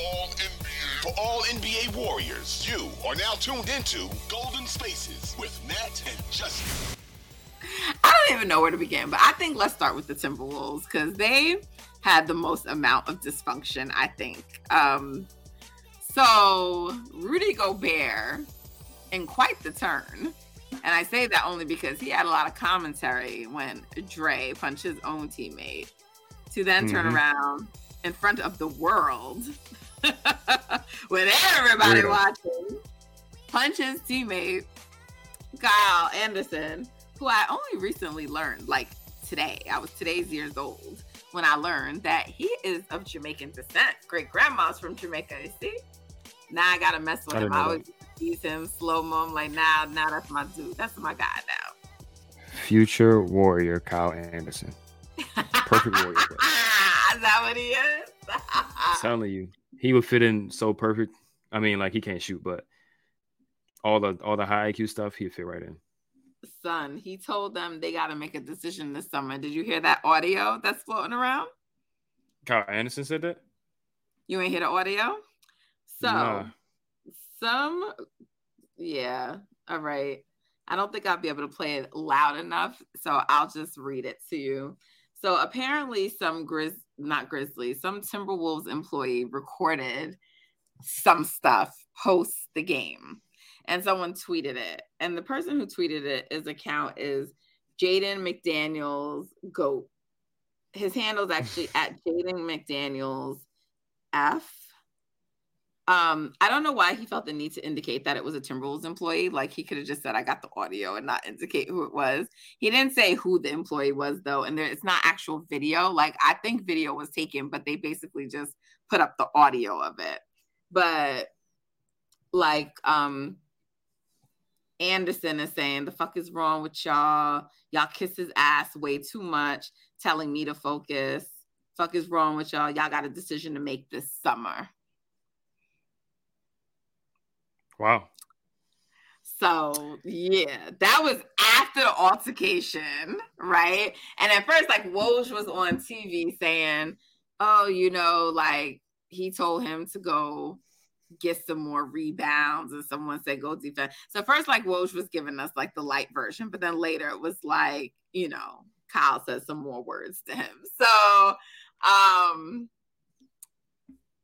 all NBA. For all NBA Warriors, you are now tuned into Golden Spaces with Nat and Justin. I don't even know where to begin, but I think let's start with the Timberwolves because they had the most amount of dysfunction, I think. Um, so Rudy Gobert, in quite the turn, and I say that only because he had a lot of commentary when Dre punched his own teammate to then turn Mhm. around in front of the world with everybody Weirdo. watching, punch his teammate, Kyle Anderson, who I only recently learned, like today, I was today's years old when I learned that he is of Jamaican descent. Great grandma's from Jamaica, you see? Now I gotta mess with I him. I always tease him, slow mo. I'm like, nah, nah, that's my dude. That's my guy now. Future warrior Kyle Anderson. Perfect warrior. is that what he is? I'm telling you, he would fit in so perfect. I mean, like he can't shoot, but all the all the high IQ stuff, he'd fit right in. Son, he told them they got to make a decision this summer. Did you hear that audio that's floating around? Kyle Anderson said that. You ain't hear the audio? So, Nah. some, yeah, all right. I don't think I'll be able to play it loud enough, so I'll just read it to you. So apparently, some Grizz, not Grizzly, some Timberwolves employee recorded some stuff post the game, and someone tweeted it. And the person who tweeted it, his account is Jaden McDaniels Goat. His handle is actually at Jaden McDaniels F. Um, I don't know why he felt the need to indicate that it was a Timberwolves employee. Like he could have just said, I got the audio and not indicate who it was. He didn't say who the employee was though, and there it's not actual video. Like I think video was taken, but they basically just put up the audio of it. But like um Anderson is saying, the fuck is wrong with y'all? Y'all kiss his ass way too much, telling me to focus. Fuck is wrong with y'all? Y'all got a decision to make this summer. Wow. So yeah, that was after the altercation, right? And at first, like Woj was on TV saying, "Oh, you know, like he told him to go get some more rebounds," and someone said, "Go defend." So first, like Woj was giving us like the light version, but then later it was like, you know, Kyle said some more words to him. So, um,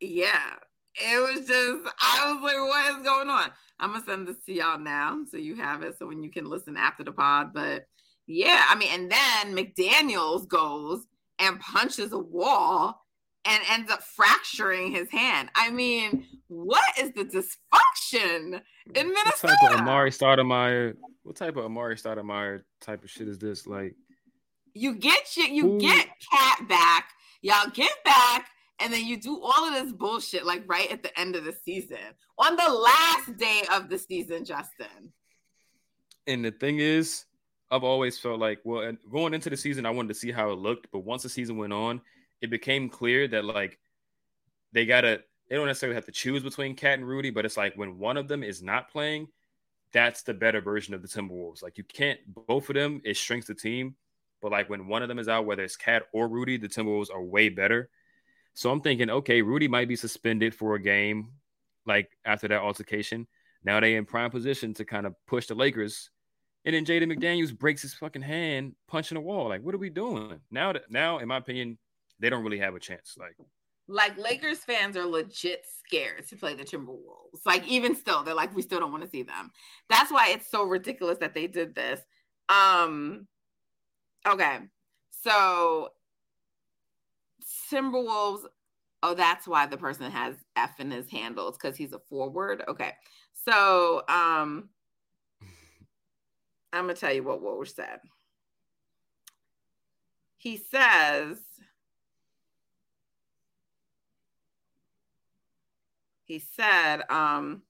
yeah, it was just I was like, what is going on? I'm gonna send this to y'all now so you have it so when you can listen after the pod. But yeah, I mean, and then McDaniels goes and punches a wall and ends up fracturing his hand. I mean, what is the dysfunction in Minnesota? What type of? Amar'e Stoudemire? What type of Amar'e Stoudemire type of shit is this? Like, you get you you get cat back, y'all get back, and then you do all of this bullshit like right at the end of the season on the last day of the season, Justin. and the thing is, I've always felt like, well, going into the season, I wanted to see how it looked, but once the season went on, it became clear that like they gotta, they don't necessarily have to choose between Cat and Rudy, but it's like when one of them is not playing, that's the better version of the Timberwolves. Like you can't, both of them, it shrinks the team, but like when one of them is out, whether it's Cat or Rudy, the Timberwolves are way better. So I'm thinking, okay, Rudy might be suspended for a game, like after that altercation. Now they in prime position to kind of push the Lakers and then Jaden McDaniels breaks his fucking hand punching a wall. Like, what are we doing now? That now, in my opinion, they don't really have a chance. Like, like Lakers fans are legit scared to play the Timberwolves. Like even still, they're like, we still don't want to see them. That's why it's so ridiculous that they did this. Um okay. So Timberwolves, oh, that's why the person has F in his handles because he's a forward. Okay. So um I'm gonna tell you what Woj said. He says he said um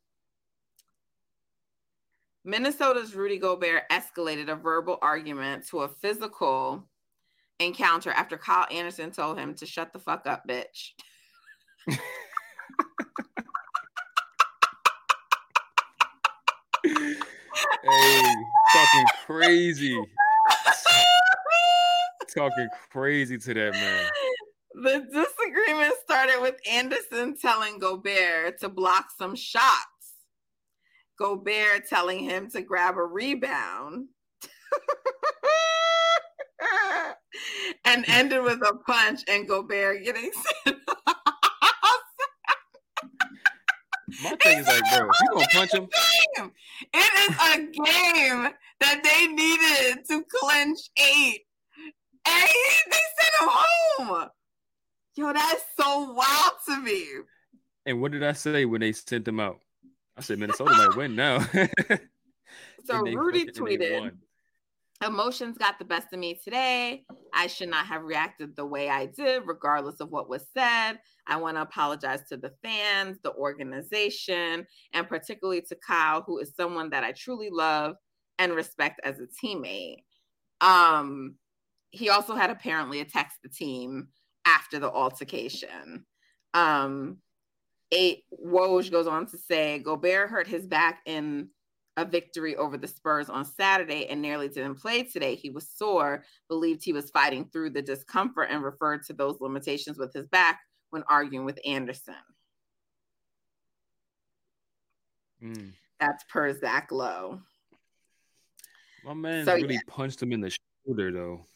Minnesota's Rudy Gobert escalated a verbal argument to a physical encounter after Kyle Anderson told him to shut the fuck up, bitch. hey, talking crazy, talking crazy to that man. the disagreement started with Anderson telling Gobert to block some shots. Gobert telling him to grab a rebound. and ended with a punch and Gobert getting sent My thing is like, bro, if you gonna punch him, game. It is a game that they needed to clinch eight. And he, they sent him home. Yo, that's so wild to me. and what did I say when they sent them out? I said Minnesota might win now. So Rudy fucking- and they tweeted. Emotions got the best of me today. I should not have reacted the way I did, regardless of what was said. I want to apologize to the fans, the organization, and particularly to Kyle, who is someone that I truly love and respect as a teammate. Um, he also had apparently a text the team after the altercation. Um, eight Woj goes on to say Gobert hurt his back in a victory over the Spurs on Saturday and nearly didn't play today. He was sore, believed he was fighting through the discomfort, and referred to those limitations with his back when arguing with Anderson. Mm. That's per Zach Lowe. My man So, really yeah. punched him in the shoulder though.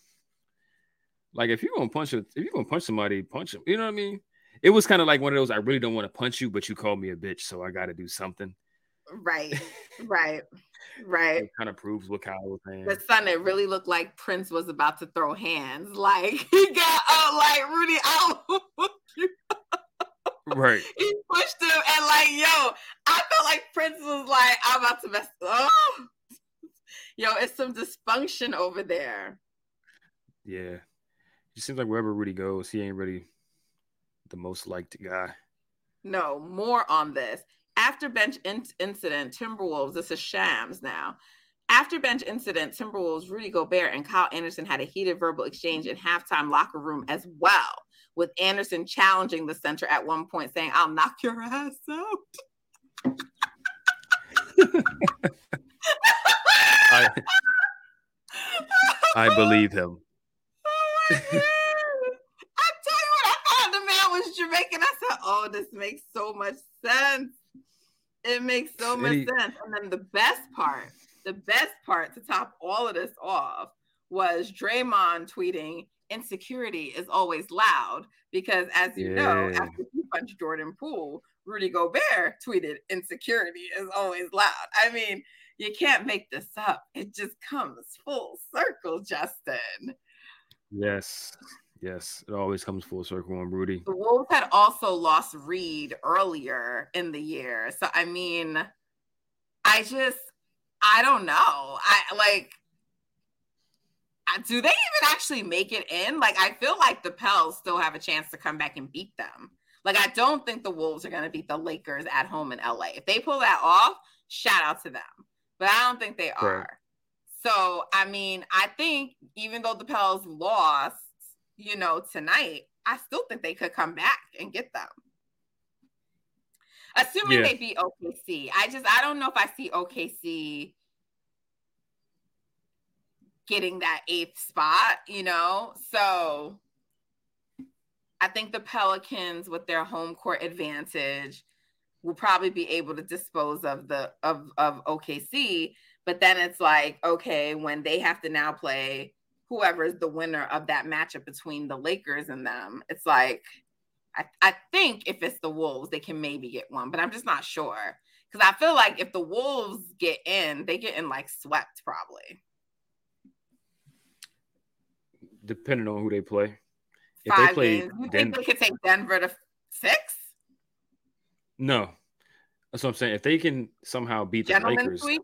Like if you're gonna punch a, if you're gonna punch somebody, punch him. You know what I mean? It was kind of like one of those. I really don't want to punch you, but you called me a bitch, so I got to do something. Right, right, right. It kind of proves what Kyle was saying. The son, it really looked like Prince was about to throw hands. Like he got out, like Rudy out. Right. he pushed him and like, yo, I felt like Prince was like, I'm about to mess. Oh, yo, it's some dysfunction over there. Yeah. It seems like wherever Rudy goes, he ain't really the most liked guy. No, more on this. After bench in- incident, Timberwolves, this is Shams now. After bench incident, Timberwolves, Rudy Gobert, and Kyle Anderson had a heated verbal exchange in halftime locker room as well, with Anderson challenging the center at one point, saying, I'll knock your ass out. I I believe him. Oh. I tell you what, I thought the man was Jamaican. I said, oh, this makes so much sense. It makes so much sense. And then the best part, the best part to top all of this off was Draymond tweeting, insecurity is always loud. Because as you know, after he punched Jordan Poole, Rudy Gobert tweeted, insecurity is always loud. I mean, you can't make this up. It just comes full circle, Justin. Yes. Yes. It always comes full circle on Rudy. The Wolves had also lost Reid earlier in the year. So I mean, I just I don't know. I like do they even actually make it in? Like I feel like the Pels still have a chance to come back and beat them. Like I don't think the Wolves are going to beat the Lakers at home in LA. If they pull that off, shout out to them. But I don't think they are. So, I mean, I think even though the Pels lost, you know, tonight, I still think they could come back and get them. Assuming Yeah. they beat OKC. I just I don't know if I see OKC getting that eighth spot, you know? So I think the Pelicans with their home court advantage will probably be able to dispose of the of of OKC, but then it's like okay, when they have to now play whoever is the winner of that matchup between the Lakers and them, it's like I, I think if it's the Wolves, they can maybe get one, but I'm just not sure. Because I feel like if the Wolves get in, they get in like swept probably. Depending on who they play. If Five they play games. You think they could take Denver to six? No. That's what I'm saying. If they can somehow beat the Lakers, sweep?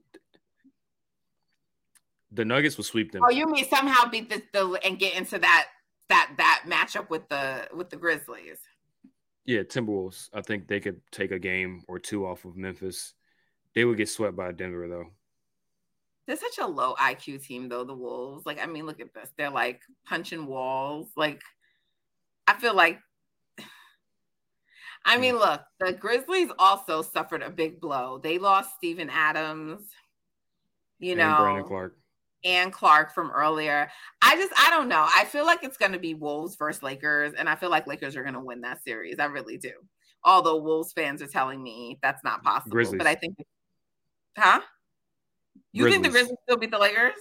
The Nuggets will sweep them. Oh, you mean somehow beat the, the and get into that that that matchup with the with the Grizzlies? Yeah, Timberwolves. I think they could take a game or two off of Memphis. They would get swept by Denver though. They're such a low IQ team, though. The Wolves, like, I mean, look at this. They're like punching walls. Like, I feel like. I mean, look, the Grizzlies also suffered a big blow. They lost Steven Adams. You and know, Brandon Clarke. And Clarke from earlier. I just I don't know. I feel like it's going to be Wolves versus Lakers, and I feel like Lakers are going to win that series. I really do. Although Wolves fans are telling me that's not possible, Grizzlies. but I think, huh? You think the Grizzlies. Grizzlies still beat the Lakers?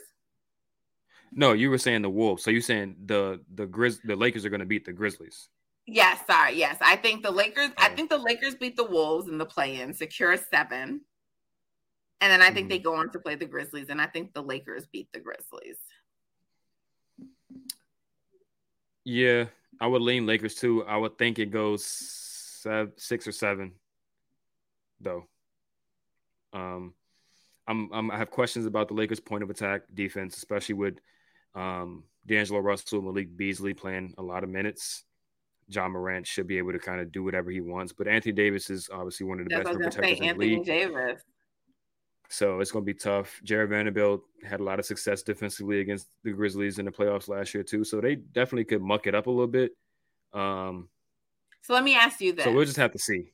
No, you were saying the Wolves. So you're saying the the Grizz the Lakers are going to beat the Grizzlies? Yes, sorry. Yes, I think the Lakers. I Oh. think the Lakers beat the Wolves in the play-in, secure seven, and then I think they go on to play the Grizzlies, and I think the Lakers beat the Grizzlies. Yeah, I would lean Lakers too. I would think it goes seven, six or seven, though. Um, I'm, I'm I have questions about the Lakers' point of attack defense, especially with um D'Angelo Russell, Malik Beasley playing a lot of minutes. Ja Morant should be able to kind of do whatever he wants, but Anthony Davis is obviously one of the That's best rim protectors in the Anthony league. Davis. So it's going to be tough. Jared Vanderbilt had a lot of success defensively against the Grizzlies in the playoffs last year too, so they definitely could muck it up a little bit. Um, So let me ask you this: so we'll just have to see.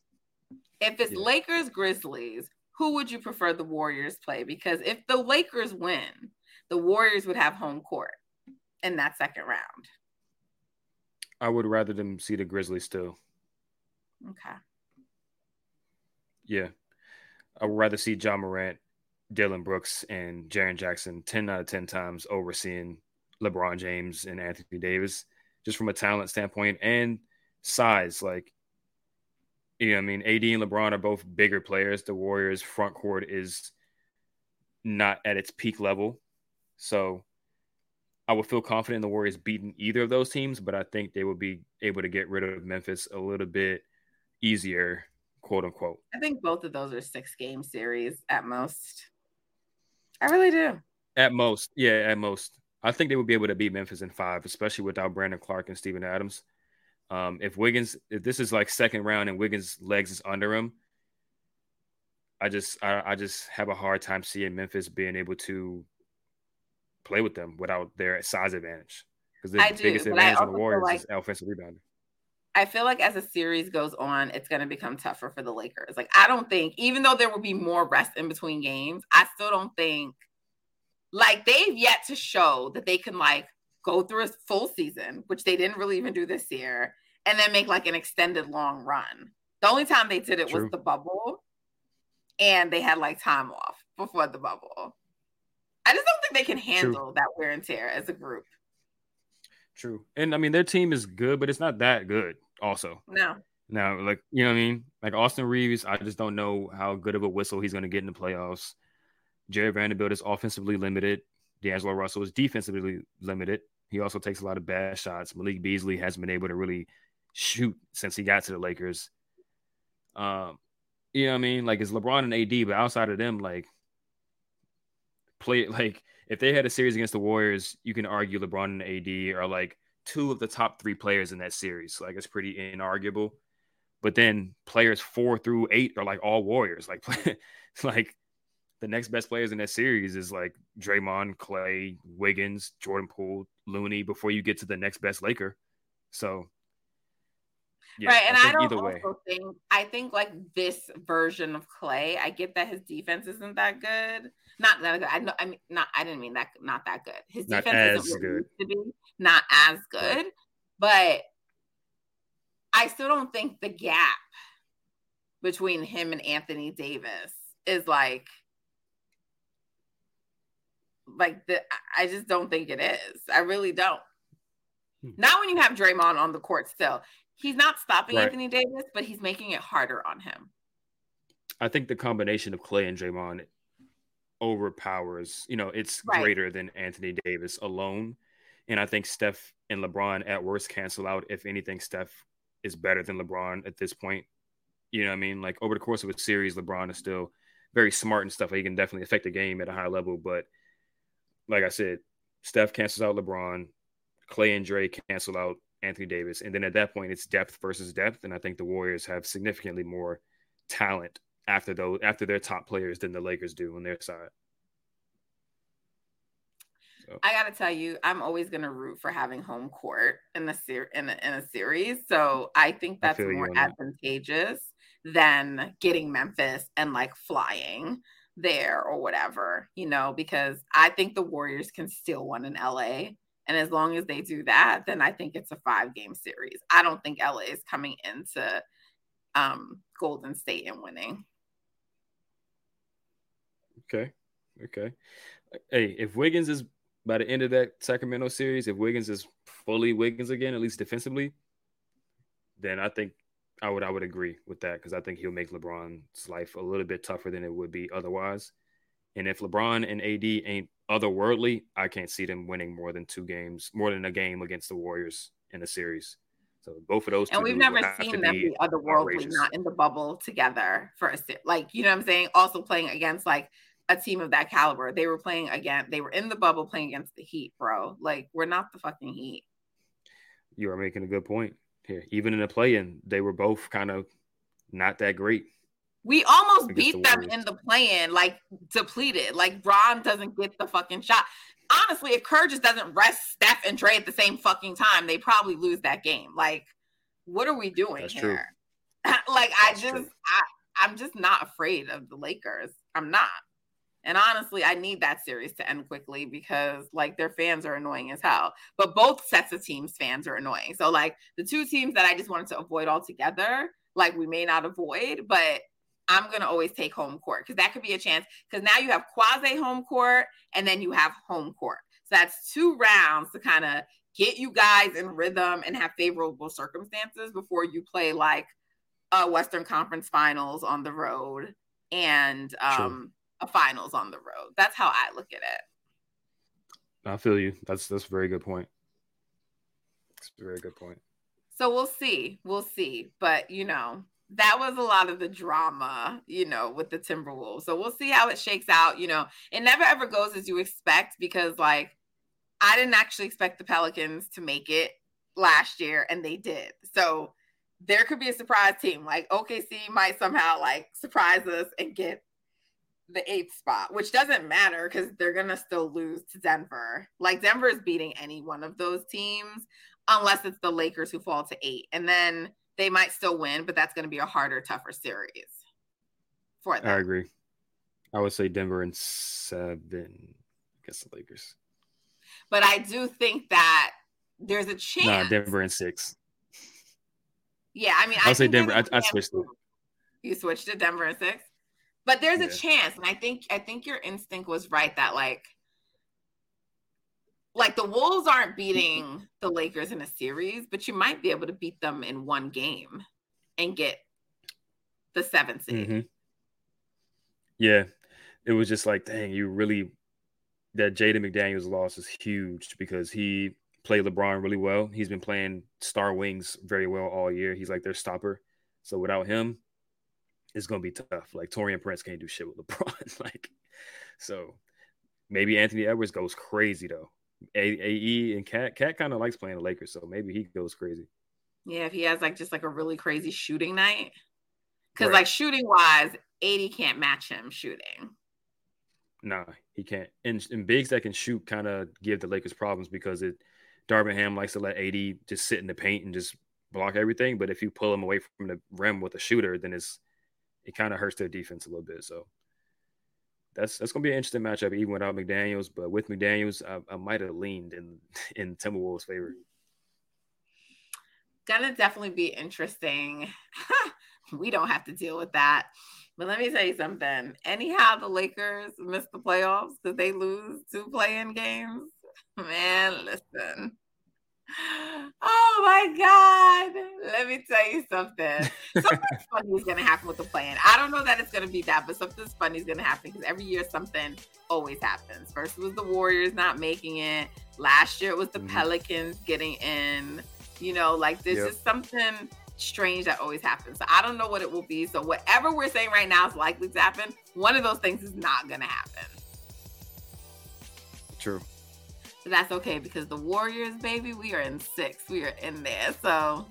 If it's yeah. Lakers Grizzlies, who would you prefer the Warriors play? Because if the Lakers win, the Warriors would have home court in that second round. I would rather them see the Grizzlies still. Okay. Yeah, I would rather see Ja Morant, Dillon Brooks, and Jaren Jackson ten out of ten times overseeing LeBron James and Anthony Davis, just from a talent standpoint and size. Like, you know, I mean, AD and LeBron are both bigger players. The Warriors' front court is not at its peak level, so I would feel confident in the Warriors beating either of those teams. But I think they would be able to get rid of Memphis a little bit easier, quote unquote. I think both of those are six game series at most. I really do. At most, yeah, at most. I think they would be able to beat Memphis in five, especially without Brandon Clarke and Steven Adams. Um, if Wiggins, if this is like second round and Wiggins' legs is under him, I just, I, I just have a hard time seeing Memphis being able to play with them without their size advantage. Because the I biggest I advantage on the Warriors like- is offensive rebounding. I feel like as a series goes on, it's going to become tougher for the Lakers. Like, I don't think, even though there will be more rest in between games, I still don't think, like, they've yet to show that they can, like, go through a full season, which they didn't really even do this year, and then make, like, an extended long run. The only time they did it True. was the bubble, and they had, like, time off before the bubble. I just don't think they can handle that wear and tear as a group. True. And I mean, their team is good, but it's not that good, also. No. Now, like you know what I mean? Like Austin Reaves, I just don't know how good of a whistle he's gonna get in the playoffs. Jared Vanderbilt is offensively limited. D'Angelo Russell is defensively limited. He also takes a lot of bad shots. Malik Beasley hasn't been able to really shoot since he got to the Lakers. Um, you know what I mean? Like it's LeBron and AD, but outside of them, like play like if they had a series against the Warriors, you can argue LeBron and AD are like two of the top three players in that series. Like it's pretty inarguable. But then players four through eight are like all Warriors. Like, like the next best players in that series is like Draymond, Clay, Wiggins, Jordan Poole, Looney. Before you get to the next best Laker, so yeah, right, and I, think don't either also way. think I think like this version of Clay. I get that his defense isn't that good. Not that good. I know. I mean, not. I didn't mean that. Not that good. His Not defense as isn't good. to be. Not as good. But I still don't think the gap between him and Anthony Davis is like like the. I just don't think it is. I really don't. Hmm. Not when you have Draymond on the court still. He's not stopping Right. Anthony Davis, but he's making it harder on him. I think the combination of Clay and Draymond overpowers, you know, it's Right. greater than Anthony Davis alone. And I think Steph and LeBron at worst cancel out. If anything, Steph is better than LeBron at this point. You know what I mean? Like over the course of a series, LeBron is still very smart and stuff. He can definitely affect the game at a high level. But like I said, Steph cancels out LeBron, Clay and Dre cancel out Anthony Davis. And then at that point, it's depth versus depth. And I think the Warriors have significantly more talent after those after their top players than the Lakers do on their side. I gotta tell you, I'm always gonna root for having home court in a ser- in a, in a series. So I think that's you more on that. advantageous than getting Memphis and like flying. there or whatever, you know, because I think the Warriors can still win in LA. And as long as they do that, then I think it's a five game series. I don't think LA is coming into um, Golden State and winning. Okay. Okay. Hey, if Wiggins is by the end of that Sacramento series, if Wiggins is fully Wiggins again, at least defensively, then I think I would I would agree with that because I think he'll make LeBron's life a little bit tougher than it would be otherwise. And if LeBron and AD ain't otherworldly, I can't see them winning more than two games, more than a game against the Warriors in a series. So both of those, and we've never seen them be otherworldly, outrageous. not in the bubble together for a like you know what I'm saying. Also playing against like a team of that caliber. They were playing again. They were in the bubble playing against the Heat, bro. Like we're not the fucking Heat. You are making a good point here. Even in the play-in, they were both kind of not that great. We almost beat the them in the play-in, like depleted. Like Bron doesn't get the fucking shot. Honestly, if Kerr just doesn't rest Steph and Trey at the same fucking time, they probably lose that game. Like, what are we doing That's here? like, That's I just, true. I, I'm just not afraid of the Lakers. I'm not. And honestly, I need that series to end quickly because like their fans are annoying as hell. But both sets of teams fans are annoying. So like the two teams that I just wanted to avoid altogether, like we may not avoid, but I'm gonna always take home court because that could be a chance. Because now you have quasi home court and then you have home court. So that's two rounds to kind of get you guys in rhythm and have favorable circumstances before you play like a Western Conference Finals on the road and um a finals on the road. That's how I look at it. I feel you. That's that's a very good point. It's a very good point. So we'll see. We'll see. But you know, that was a lot of the drama, you know, with the Timberwolves. So we'll see how it shakes out. You know, it never ever goes as you expect because like I didn't actually expect the Pelicans to make it last year and they did. So there could be a surprise team. Like OKC might somehow like surprise us and get the eighth spot, which doesn't matter because they're gonna still lose to Denver. Like Denver is beating any one of those teams, unless it's the Lakers who fall to eight, and then they might still win, but that's gonna be a harder, tougher series for them. I agree. I would say Denver and seven. I guess the Lakers. But I do think that there's a chance. Nah, Denver and six. Yeah, I mean, I'll I say Denver. I, I switched it. You switched to Denver and six. But there's yeah. a chance, and I think I think your instinct was right that like like the Wolves aren't beating the Lakers in a series, but you might be able to beat them in one game and get the seventh seed. Mm-hmm. Yeah, it was just like, dang, you really that Jaden McDaniels loss is huge because he played LeBron really well. He's been playing star wings very well all year. He's like their stopper. So without him, it's gonna be tough. Like Taurean Prince can't do shit with LeBron. like, so maybe Anthony Edwards goes crazy though. AE and Cat Cat kind of likes playing the Lakers, so maybe he goes crazy. Yeah, if he has like just like a really crazy shooting night, because right. like shooting wise, AD can't match him shooting. Nah, he can't. And, and bigs that can shoot kind of give the Lakers problems because it Darvin Ham likes to let AD just sit in the paint and just block everything. But if you pull him away from the rim with a shooter, then it's it kind of hurts their defense a little bit. So that's that's gonna be an interesting matchup, even without McDaniels. But with McDaniels, I, I might have leaned in in Timberwolves' favor. Gonna definitely be interesting. we don't have to deal with that. But let me tell you something. Anyhow, the Lakers missed the playoffs because they lose two play-in games. Man, listen. Oh my God. Let me tell you something. Something funny is going to happen with the plan. I don't know that it's going to be that, but something funny is going to happen because every year something always happens. First it was the Warriors not making it. Last year it was the mm-hmm. Pelicans getting in. You know, like there's yep. just something strange that always happens. So I don't know what it will be. So whatever we're saying right now is likely to happen. One of those things is not going to happen. True. But that's okay because the Warriors, baby, we are in six. We are in there. So